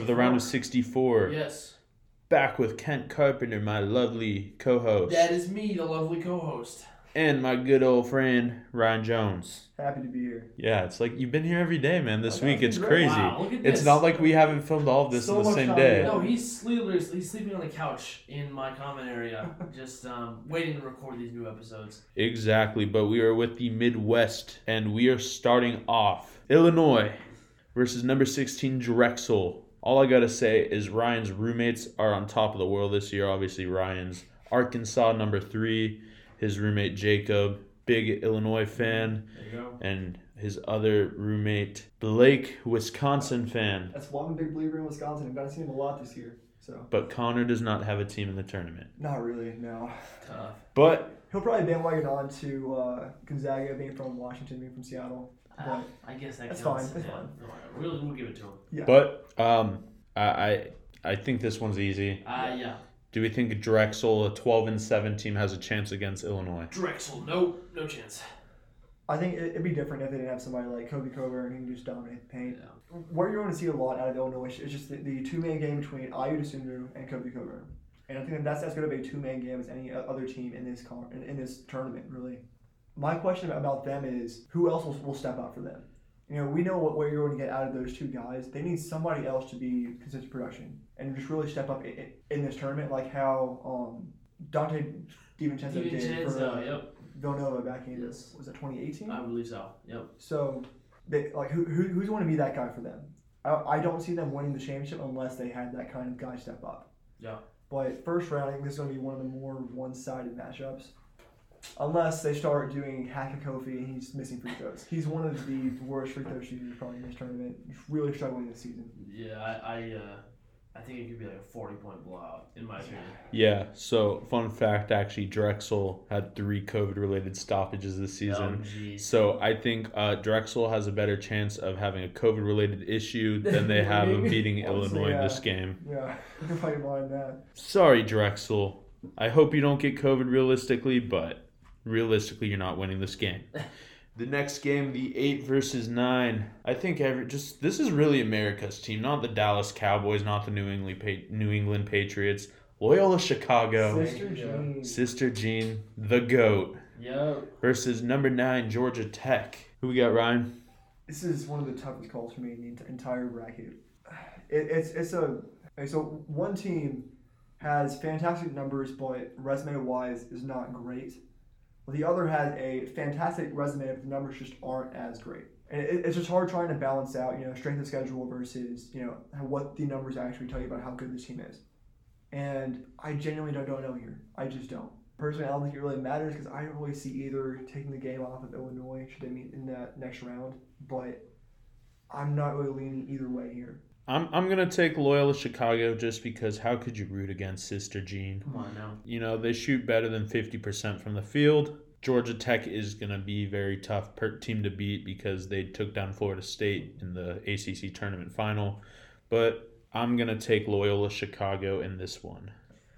of the round of 64. Yes. Back with Kent Carpenter, my lovely co host, That is me, the lovely co host. and my good old friend, Ryan Jones. Happy to be here. Yeah, it's like you've been here every day, man, this I know, week. it's It's great. crazy. Wow, look at It's not like we haven't filmed all of this So on the much same day. No, he's sleeping, he's sleeping on the couch in my common area, just um, waiting to record these new episodes. Exactly, but we are with the Midwest, and we are starting off Illinois versus number 16 Drexel. All I gotta say is Ryan's roommates are on top of the world this year. Obviously, Ryan's Arkansas number three, his roommate Jacob, big Illinois fan, There you go. and his other roommate Blake, Wisconsin fan. That's one big believer in Wisconsin. I've got to see him a lot this year. So But Connor does not have a team in the tournament. not really, no. Tough. But He'll probably bandwagon on to uh, Gonzaga being from Washington, being from Seattle. I guess that That's counts. fine, that's yeah. fine. No, We'll, we'll give it to him. Yeah. but um, I I, I think this one's easy. Uh, yeah. Do we think Drexel, a 12 and 7 team, has a chance against Illinois? Drexel, no, no chance. I think it, it'd be different if they didn't have somebody like Kofi Cockburn who can just dominate the paint. Yeah. What you're going to see a lot out of Illinois is just the, the two man game between Ayo Dosunmu and Kofi Cockburn. And I think that's, that's going to be a two man game as any o- other team in this con- in, in this tournament, really. My question about them is who else will, will step up for them? You know, we know what, what you're going to get out of those two guys. They need somebody else to be consistent production and just really step up in, in this tournament, like how um, Donte DiVincenzo did for DiVincenzo, uh, yep. Villanova back in Yes. was it 2018? I believe so. Yep. So, they like who, who who's going to be that guy for them? I, I don't see them winning the championship unless they had that kind of guy step up. Yeah. But first round, I think this is going to be one of the more one-sided matchups. Unless they start doing hack a Kofi and he's missing free throws. He's one of the worst free throw shooters probably in this tournament. He's really struggling this season. Yeah, I, I, uh, I think it could be like a 40 point blowout, in my opinion. Yeah, so fun fact actually, Drexel had three COVID related stoppages this season. Oh. So I think uh, Drexel has a better chance of having a COVID related issue than they have of beating Honestly, Illinois in this game. Yeah, you're probably mind that. Sorry, Drexel. I hope you don't get COVID realistically, but realistically, you're not winning this game. The next game, the eight versus nine. I think every just this is really America's team, not the Dallas Cowboys, not the New England Pa- New England Patriots. Loyola Chicago, Sister Jean. Sister Jean, the goat, Yep. versus number nine Georgia Tech. Who we got, Ryan? This is one of the toughest calls for me in the entire bracket. It, it's it's a so one team has fantastic numbers, but resume wise is not great. The other has a fantastic resume, but the numbers just aren't as great. And it, it's just hard trying to balance out, you know, strength of schedule versus you know what the numbers actually tell you about how good this team is. And I genuinely don't, don't know here. I just don't. Personally, I don't think it really matters because I don't really see either taking the game off of Illinois should they meet in that next round. But I'm not really leaning either way here. I'm I'm gonna take Loyola Chicago just because how could you root against Sister Jean? Come on now. You know, they shoot better than 50% from the field. Georgia Tech is going to be very tough per team to beat because they took down Florida State in the ACC tournament final. But I'm going to take Loyola Chicago in this one.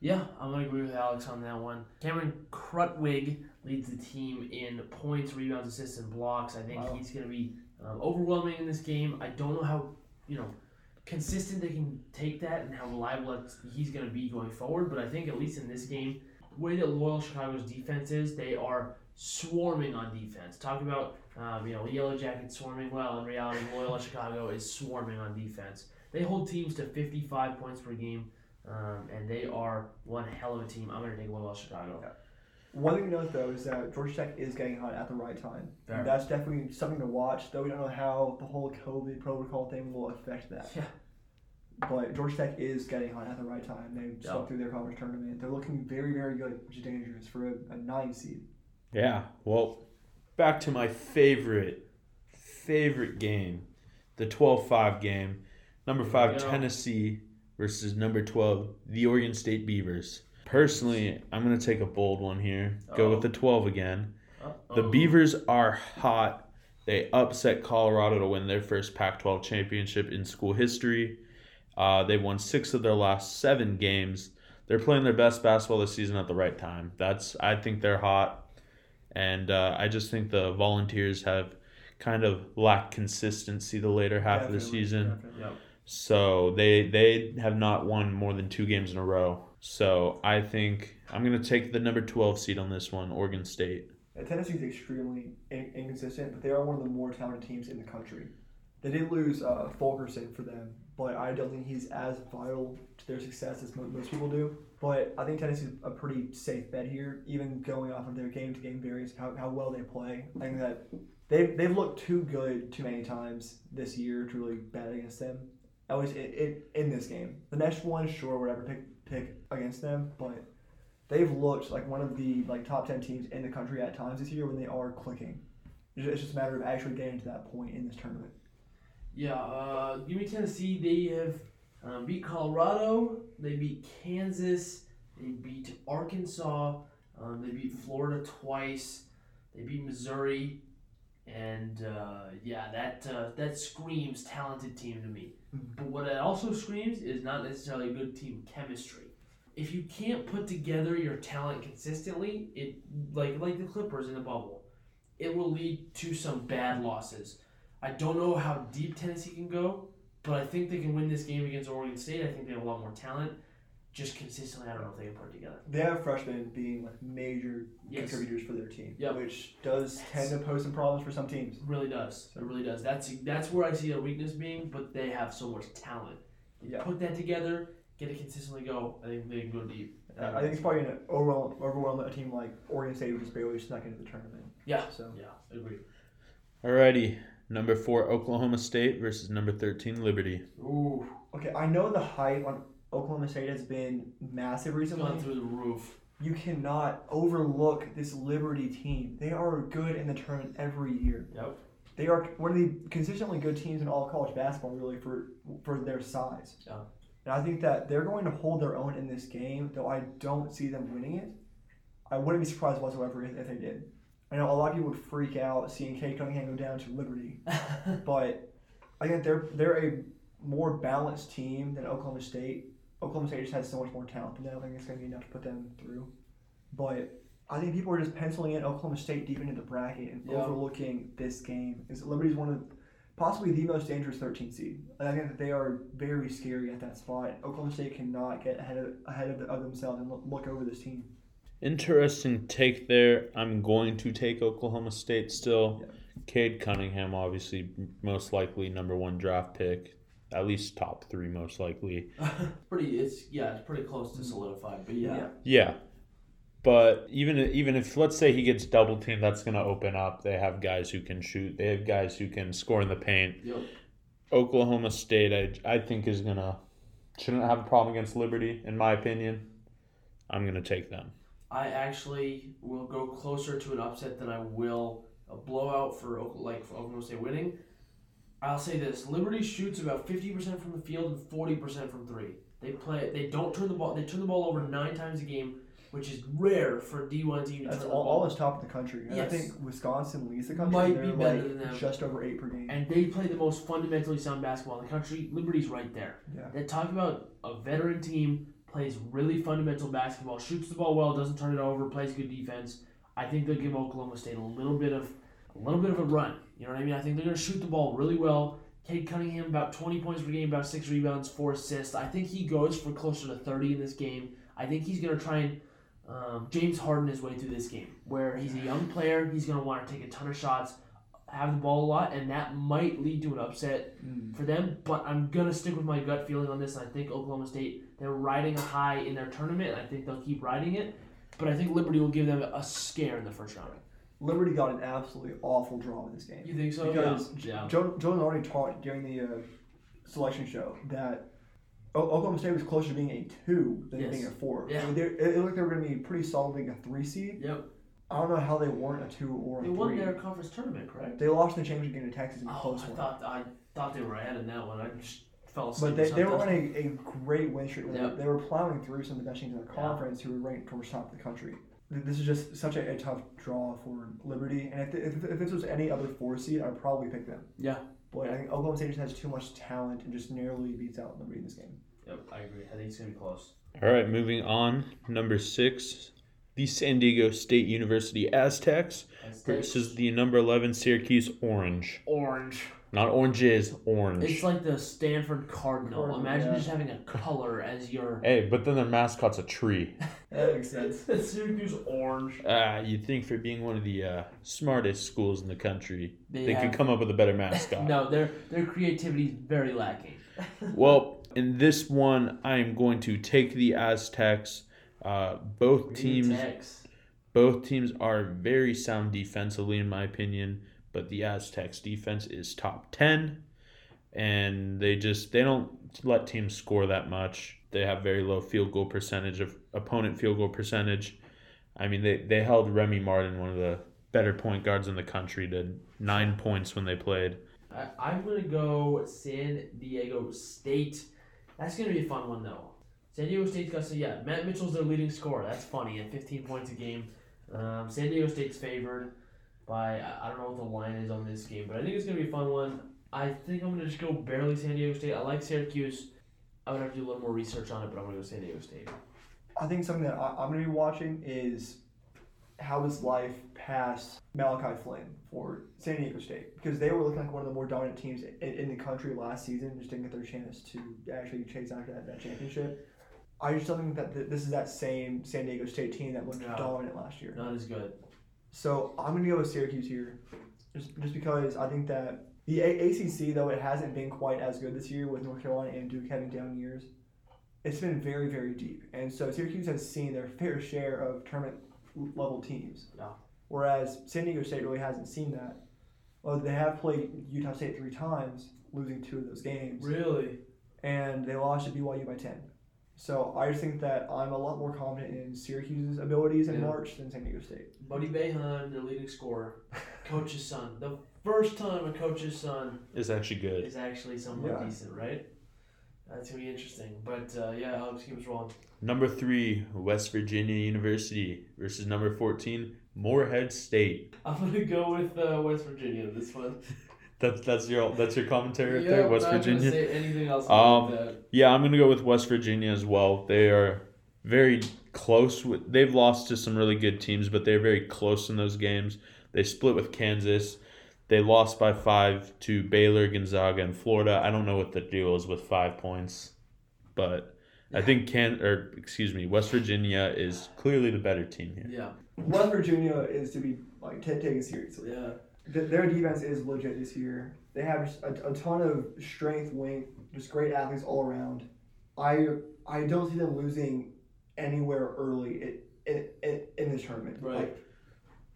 Yeah, I'm gonna agree with Alex on that one. Cameron Krutwig leads the team in points, rebounds, assists, and blocks. I think Wow. he's gonna be um, overwhelming in this game. I don't know how you know consistent they can take that and how reliable he's gonna be going forward. But I think at least in this game, the way that Loyal Chicago's defense is, they are swarming on defense. Talk about um, you know Yellow Jackets swarming well. In reality, loyal Chicago is swarming on defense. They hold teams to 55 points per game. Um, and they are one hell of a team. I'm going to take Loyola Chicago. One thing to note though is that Georgia Tech is getting hot at the right time. Fair. And that's definitely something to watch. Though we don't know how the whole COVID protocol thing will affect that. Yeah. But Georgia Tech is getting hot at the right time. They Yeah. swept through their conference tournament. They're looking very, very good, which is dangerous for a, a nine seed. Yeah, well, back to my favorite, favorite game the 12 5 game. Number 5. Tennessee versus number 12, the Oregon State Beavers. Personally, I'm going to take a bold one here. Go with the 12 again. Uh-oh. The Beavers are hot. They upset Colorado to win their first Pac 12 championship in school history. Uh, they won six of their last seven games. They're playing their best basketball this season at the right time. That's I think they're hot. and uh, I just think the Volunteers have kind of lacked consistency the later half of the season. Yep. So they they have not won more than two games in a row. So I think I'm gonna take the number 12 seed on this one, Oregon State. Uh, Tennessee's extremely in- inconsistent, but they are one of the more talented teams in the country. They did lose uh, Fulkerson for them, but I don't think he's as vital to their success as mo- most people do. But I think Tennessee's a pretty safe bet here, even going off of their game-to-game variance, how, how well they play. I think that they've, they've looked too good too many times this year to really bet against them. At least in, in, in this game. The next one, sure, whatever, pick, pick against them, but they've looked like one of the like top ten teams in the country at times this year when they are clicking. It's just a matter of actually getting to that point in this tournament. Yeah, uh, give me Tennessee. They have um, beat Colorado. They beat Kansas. They beat Arkansas. Um, they beat Florida twice. They beat Missouri, and uh, yeah, that uh, that screams talented team to me. But what it also screams is not necessarily good team chemistry. If you can't put together your talent consistently, it like like the Clippers in the bubble, it will lead to some bad losses. I don't know how deep Tennessee can go, but I think they can win this game against Oregon State. I think they have a lot more talent. Just consistently, I don't know if they can put it together. They have freshmen being like major Yes, contributors for their team, Yep. which does tend to pose some problems for some teams. really does. It really does. That's that's where I see a weakness being, but they have so much talent. They Yeah. Put that together, get it consistently go. I think they can go deep. Uh, I think it's probably going to overwhelm, overwhelm a team like Oregon State, who just barely snuck into the tournament. Yeah, So yeah, I agree. Alrighty, number four Oklahoma State versus number 13 Liberty. Ooh, okay, I know the hype on Oklahoma State has been massive recently. gone through the roof. You cannot overlook this Liberty team. They are good in the tournament every year. Yep. They are one of the consistently good teams in all college basketball, really, for for their size. Yeah. And I think that they're going to hold their own in this game, though I don't see them winning it. I wouldn't be surprised whatsoever if, if they did. I know a lot of people would freak out seeing Cade Cunningham go down to Liberty, but I think they're they're a more balanced team than Oklahoma State. Oklahoma State just has so much more talent than them. I think it's going to be enough to put them through. But I think people are just penciling in Oklahoma State deep into the bracket and Yeah. overlooking this game. Is Liberty's one of possibly the most dangerous 13 seed. And I think that they are very scary at that spot. Oklahoma State cannot get ahead of ahead of, of themselves and look, look over this team. Interesting take there. I'm going to take Oklahoma State still. Yeah. Cade Cunningham, obviously, most likely number one draft pick, at least top three, most likely. pretty. It's yeah. It's pretty close to mm-hmm. solidified. But yeah. Yeah. Yeah, but even even if let's say he gets double teamed, that's going to open up. They have guys who can shoot. They have guys who can score in the paint. Yep. Oklahoma State, I, I think is gonna shouldn't have a problem against Liberty, in my opinion. I'm gonna take them. I actually will go closer to an upset than I will a blowout for like for Oklahoma State winning. I'll say this: Liberty shoots about fifty percent from the field and forty percent from three. They play. They don't turn the ball. They turn the ball over nine times a game, which is rare for a D one team to That's turn all, the ball. all top of the country. And Yes. I think Wisconsin leads the country. Might be better like than them. just over eight per game. and they play the most fundamentally sound basketball in the country. Liberty's right there. Yeah. They talk about a veteran team plays really fundamental basketball, shoots the ball well, doesn't turn it over, plays good defense. I think they'll give Oklahoma State a little bit of a little bit of a run. You know what I mean? I think they're going to shoot the ball really well. Cade Cunningham about 20 points per game, about six rebounds, four assists. I think he goes for closer to 30 in this game. I think he's going to try and um, James Harden his way through this game, where he's a young player. He's going to want to take a ton of shots, have the ball a lot, and that might lead to an upset Mm. for them. But I'm gonna stick with my gut feeling on this. And I think Oklahoma State they're riding a high in their tournament, and I think they'll keep riding it. But I think Liberty will give them a scare in the first round. Liberty got an absolutely awful draw in this game. You think so? Because yeah. Joe, Joe already talked during the uh, selection show that O- Oklahoma State was closer to being a two than Yes. being a four. Yeah. I mean, it, looked like they were going to be pretty solid being a three seed. Yep. I don't know how they weren't a two or a They three. won their conference tournament, correct? They lost in the championship game to Texas in a Oh, close I one. thought I thought they were ahead in that one. I just fell asleep. But they, they were on a, a great win streak. They, Yep. they were plowing through some of the best teams in the Yeah. conference who were ranked towards top of the country. Th- This is just such a, a tough draw for Liberty. And if, if, if this was any other four seed, I'd probably pick them. Yeah. But I think Oklahoma State just has too much talent and just narrowly beats out Liberty in this game. Yep, I agree. I think it's gonna be close. All right, moving on. Number six, the San Diego State University Aztecs versus the number 11 Syracuse Orange. orange. Not oranges, orange. It's like the Stanford Cardinal. Cardinal, Imagine yeah. just having a color as your hey, but then their mascot's a tree. That makes sense. Syracuse orange. Ah, you'd think for being one of the uh, smartest schools in the country, They, they, have, could come up with a better mascot. No, their their creativity is very lacking. Well, in this one, I am going to take the Aztecs. Uh, both teams, Tex. both teams are very sound defensively, in my opinion. But the Aztecs' defense is top ten, and they just they don't let teams score that much. They have very low field goal percentage of opponent field goal percentage. I mean, they they held Remy Martin, one of the better point guards in the country, to nine points when they played. I'm gonna go San Diego State. That's gonna be a fun one though. San Diego State's got so yeah. Matt Mitchell's their leading scorer. That's funny at 15 points a game. Um, San Diego State's favored by I, don't know what the line is on this game, but I think it's gonna be a fun one. I think I'm gonna just go barely San Diego State. I like Syracuse. I would have to do a little more research on it, but I'm gonna go San Diego State. I think something that I, I'm going to be watching is how his life past Malachi Flynn for San Diego State because they were looking like one of the more dominant teams in, in the country last season. Just didn't get their chance to actually chase after that, that championship. I just don't think that this is that same San Diego State team that looked No. dominant last year. Not as good. So I'm gonna go with Syracuse here, just, just because I think that the A- ACC though it hasn't been quite as good this year with North Carolina and Duke having down years. It's been very very deep, and so Syracuse has seen their fair share of tournament level teams. Yeah. Whereas San Diego State really hasn't seen that. Well, they have played Utah State three times, losing two of those games, Really? and they lost to BYU by ten. So I just think that I'm a lot more confident in Syracuse's abilities in Yeah. March than San Diego State. Buddy Boeheim, their leading scorer, coach's son. The first time a coach's son It's actually good. is actually somewhat Yeah. decent, right? That's gonna be interesting. But uh, yeah, Alex, keep us rolling. Number three, West Virginia University versus number 14, Morehead State. I'm gonna go with uh, West Virginia in this one. That's that's your that's your commentary right Yeah, there, I'm West gonna Virginia. say anything else Um, about that. Yeah, I'm gonna go with West Virginia as well. They are very close. With they've lost to some really good teams, but they're very close in those games. They split with Kansas. They lost by five to Baylor, Gonzaga, and Florida. I don't know what the deal is with five points, but I think Can or excuse me, West Virginia is clearly the better team here. Yeah, West Virginia is to be like t- taken seriously. yeah. Th- their defense is legit this year. They have a, a ton of strength, length, just great athletes all around. I I don't see them losing anywhere early in, in, in, in this tournament. Right. Like,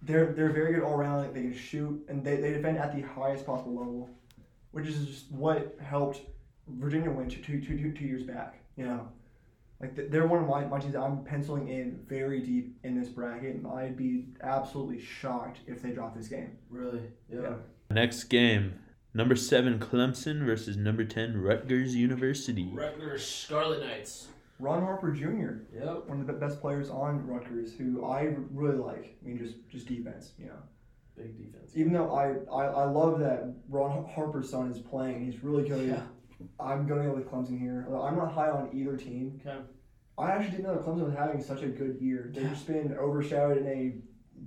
they're they're very good all around. They can shoot and they, they defend at the highest possible level, which is just what helped Virginia win two, two, two, two years back. You know, like they're one of my, my teams that I'm penciling in very deep in this bracket, and I'd be absolutely shocked if they drop this game. Really? Yeah. Yeah. Next game, number seven Clemson versus number ten Rutgers University. Rutgers Scarlet Knights. Ron Harper Jr., Yep. one of the best players on Rutgers, who I really like. I mean, just just defense, you know. Big defense. Even though I, I, I love that Ron Harper's son is playing, he's really good. Yeah. I'm going to go with Clemson here. I'm not high on either team. Okay. I actually didn't know that Clemson was having such a good year. They've just been overshadowed in a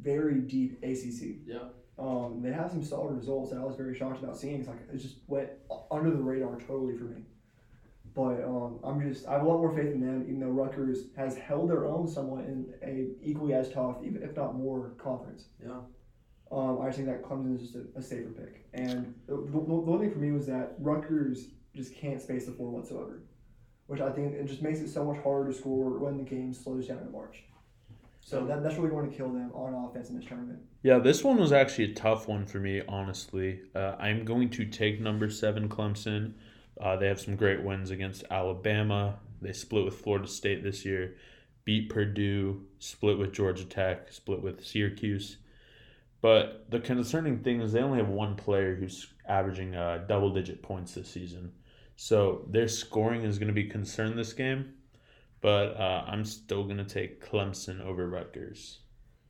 very deep ACC. Yeah. Um, they have some solid results that I was very shocked about seeing. It's like it just went under the radar totally for me. But um, I'm just I have a lot more faith in them, even though Rutgers has held their own somewhat in a equally as tough, even if not more, conference. Yeah. Um, I just think that Clemson is just a, a safer pick. And the, the, the one thing for me was that Rutgers just can't space the floor whatsoever, which I think it just makes it so much harder to score when the game slows down in March. So that, that's really going to kill them on offense in this tournament. Yeah, this one was actually a tough one for me, honestly. Uh, I'm going to take number seven Clemson. Uh, they have some great wins against Alabama. They split with Florida State this year, beat Purdue, split with Georgia Tech, split with Syracuse. But the concerning thing is they only have one player who's averaging uh, double digit points this season. So their scoring is going to be concerned this game. But uh, I'm still going to take Clemson over Rutgers.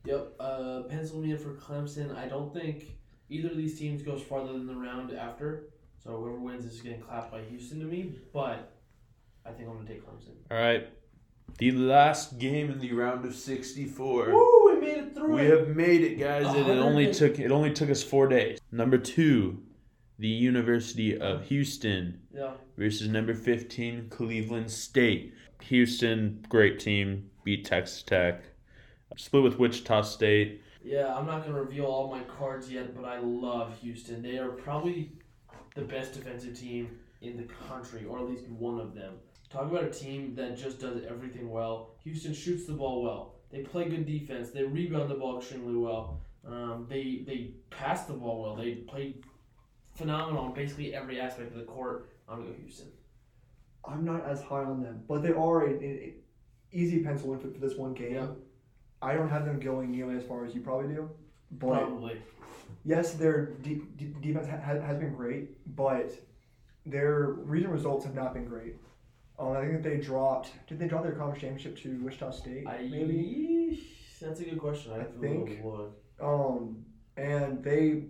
Yep. Uh, pencil me in for Clemson. I don't think either of these teams goes farther than the round after. So whoever wins is getting clapped by Houston to me. But I think I'm gonna take Clemson. All right. The last game in the round of 64. Woo! We made it through We it. have made it, guys, it only took it only took us four days. Number two, the University of Houston Yeah. versus number fifteen, Cleveland State. Houston, great team, beat Texas Tech. Split with Wichita State. Yeah, I'm not gonna reveal all my cards yet, but I love Houston. They are probably the best defensive team in the country, or at least one of them. Talk about a team that just does everything well. Houston shoots the ball well. They play good defense. They rebound the ball extremely well. Um, they they pass the ball well. They play phenomenal in basically every aspect of the court. I'm gonna go Houston. I'm not as high on them, but they are an an easy pencil in for, for this one game. Yeah. I don't have them going nearly as far as you probably do. But Probably. yes, their de- de- defense ha- has been great, but their recent results have not been great. Um, I think that they dropped. Did they drop their conference championship to Wichita State? I maybe. that's a good question. I, I think- Um, and they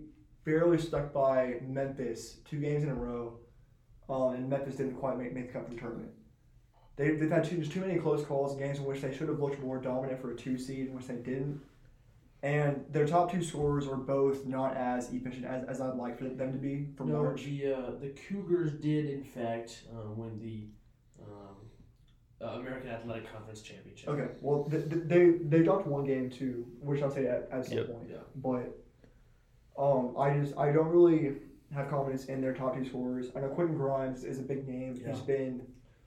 barely stuck by Memphis two games in a row. Um, and Memphis didn't quite make, make the cut for the tournament. They, they've had too, just too many close calls in games in which they should have looked more dominant for a two seed, in which they didn't. And their top two scorers are both not as efficient as, as I'd like for them to be from No, March. the uh, the Cougars did in fact uh, win the um, uh, American Athletic Conference championship. Okay, well, th- th- they they dropped one game to Wichita State at, at some Yep. point. Yeah. But um, I just I don't really have confidence in their top two scorers. I know Quentin Grimes is a big name. Yeah. He's been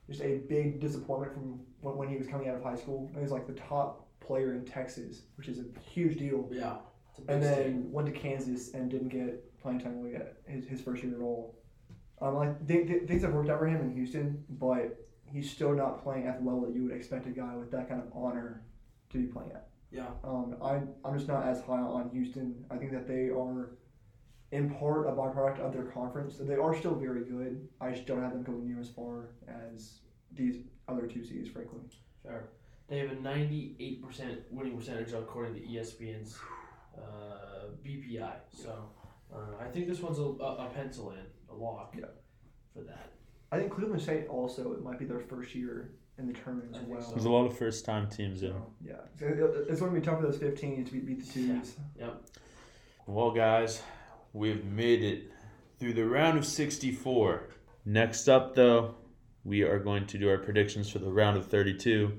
just a big disappointment from when, when he was coming out of high school. He was like the top player in Texas, which is a huge deal. Yeah. It's a big And then state. went to Kansas and didn't get playing time really at his, his first year at all. Um, like th- th- things have worked out for him in Houston, but he's still not playing at the level that you would expect a guy with that kind of honor to be playing at. Yeah. Um, I I'm just not as high on Houston. I think that they are, in part, a byproduct of their conference. They are still very good. I just don't have them going near as far as these other two seeds, frankly. Fair. They have a 98% winning percentage according to ESPN's uh, BPI. So uh, I think this one's a, a, a pencil in, a lock Yeah. for that. I think Cleveland State also it might be their first year in the tournament as think well. There's a lot of first time teams in. Yeah, it's going to be tough for those 15 to beat, beat the Yep. Well, guys, we've made it through the round of 64. Next up, though, we are going to do our predictions for the round of 32,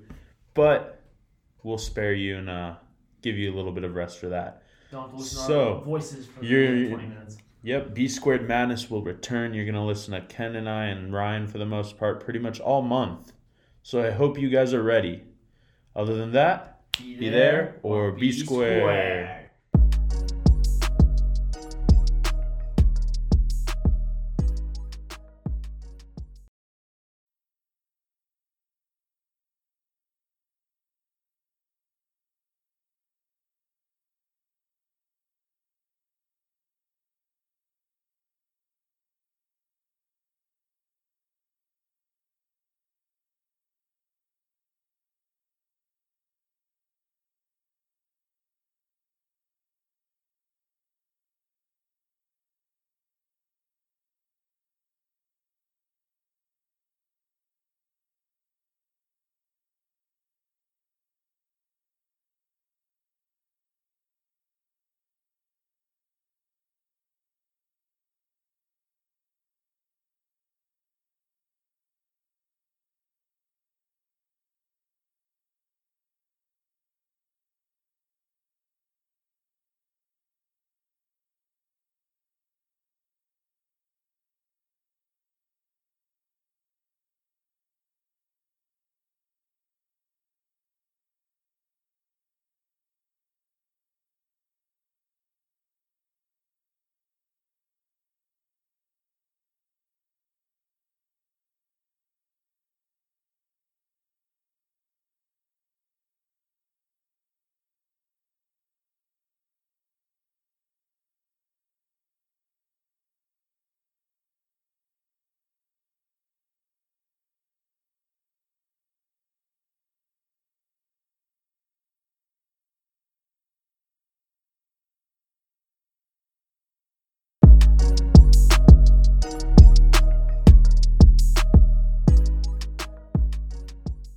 but we'll spare you and uh, give you a little bit of rest for that. Don't have to listen to our voices for the you're- 20 minutes. Yep, B Squared Madness will return. You're going to listen to Ken and I and Ryan for the most part pretty much all month. So I hope you guys are ready. Other than that, be there or be square.